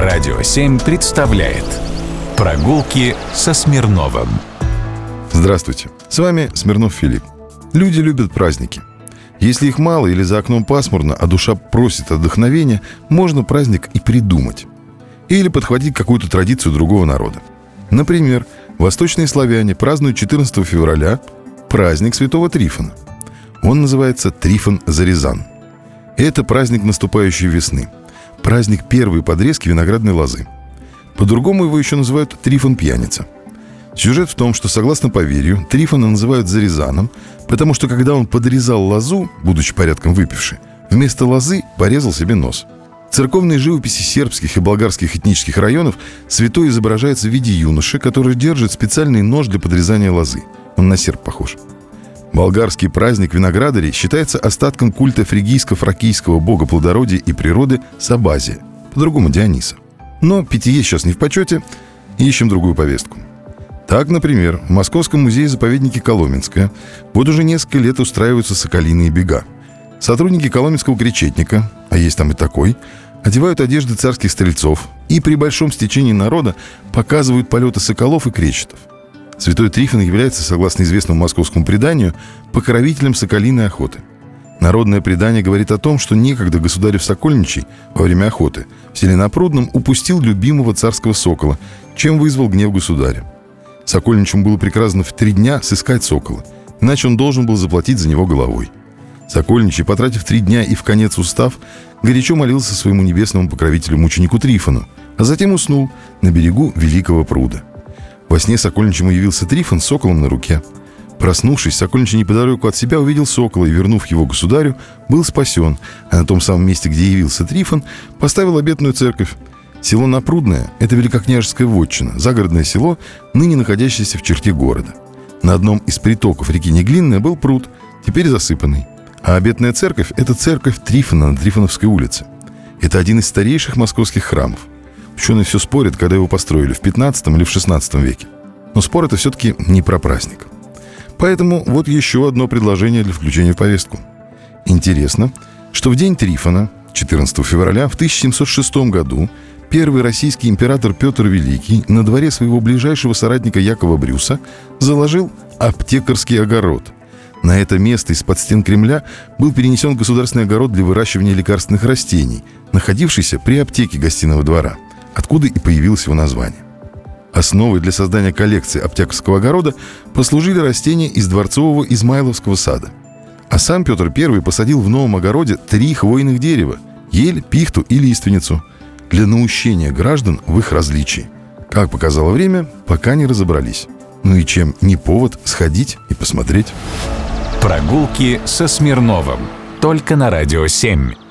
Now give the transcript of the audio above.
Радио 7 представляет Прогулки со Смирновым Здравствуйте, с вами Смирнов Филипп. Люди любят праздники. Если их мало или за окном пасмурно, а душа просит отдохновения, можно праздник и придумать. Или подхватить какую-то традицию другого народа. Например, восточные славяне празднуют 14 февраля праздник Святого Трифона. Он называется Трифон Зарезан. Это праздник наступающей весны. Праздник первой подрезки виноградной лозы. По-другому его еще называют Трифон Пьяница. Сюжет в том, что, согласно поверью, Трифона называют Зарезаном, потому что когда он подрезал лозу, будучи порядком выпивший, вместо лозы порезал себе нос – в церковной живописи сербских и болгарских этнических районов святой изображается в виде юноши, который держит специальный нож для подрезания лозы. Он на серп похож. Болгарский праздник виноградарей считается остатком культа фригийско-фракийского бога плодородия и природы Сабазия, по-другому Диониса. Но питье сейчас не в почете, ищем другую повестку. Так, например, в Московском музее-заповеднике Коломенское вот уже несколько лет устраиваются соколиные бега. Сотрудники Коломенского кречетника, а есть там и такой, одевают одежды царских стрельцов и при большом стечении народа показывают полеты соколов и кречетов. Святой Трифон является, согласно известному московскому преданию, покровителем соколиной охоты. Народное предание говорит о том, что некогда государев Сокольничий во время охоты в селе Напрудном упустил любимого царского сокола, чем вызвал гнев государя. Сокольничему было приказано в три дня сыскать сокола, иначе он должен был заплатить за него головой. Сокольничий, потратив три дня и в конец устав, горячо молился своему небесному покровителю-мученику Трифону, а затем уснул на берегу Великого пруда. Во сне Сокольничему явился Трифон с соколом на руке. Проснувшись, Сокольничий неподалеку от себя увидел сокола и, вернув его государю, был спасен, а на том самом месте, где явился Трифон, поставил обетную церковь. Село Напрудное – это великокняжеская вотчина, загородное село, ныне находящееся в черте города. На одном из притоков реки Неглинная был пруд, теперь засыпанный – а обетная церковь – это церковь Трифона на Трифоновской улице. Это один из старейших московских храмов. Ученые все спорят, когда его построили, в 15 или в 16 веке. Но спор это все-таки не про праздник. Поэтому вот еще одно предложение для включения в повестку. Интересно, что в день Трифона, 14 февраля в 1706 году, первый российский император Петр Великий на дворе своего ближайшего соратника Якова Брюса заложил аптекарский огород – на это место из-под стен Кремля был перенесен государственный огород для выращивания лекарственных растений, находившийся при аптеке гостиного двора, откуда и появилось его название. Основой для создания коллекции аптекарского огорода послужили растения из дворцового Измайловского сада. А сам Петр I посадил в новом огороде три хвойных дерева – ель, пихту и лиственницу – для наущения граждан в их различии. Как показало время, пока не разобрались. Ну и чем не повод сходить и посмотреть. Прогулки со Смирновым. Только на Радио 7.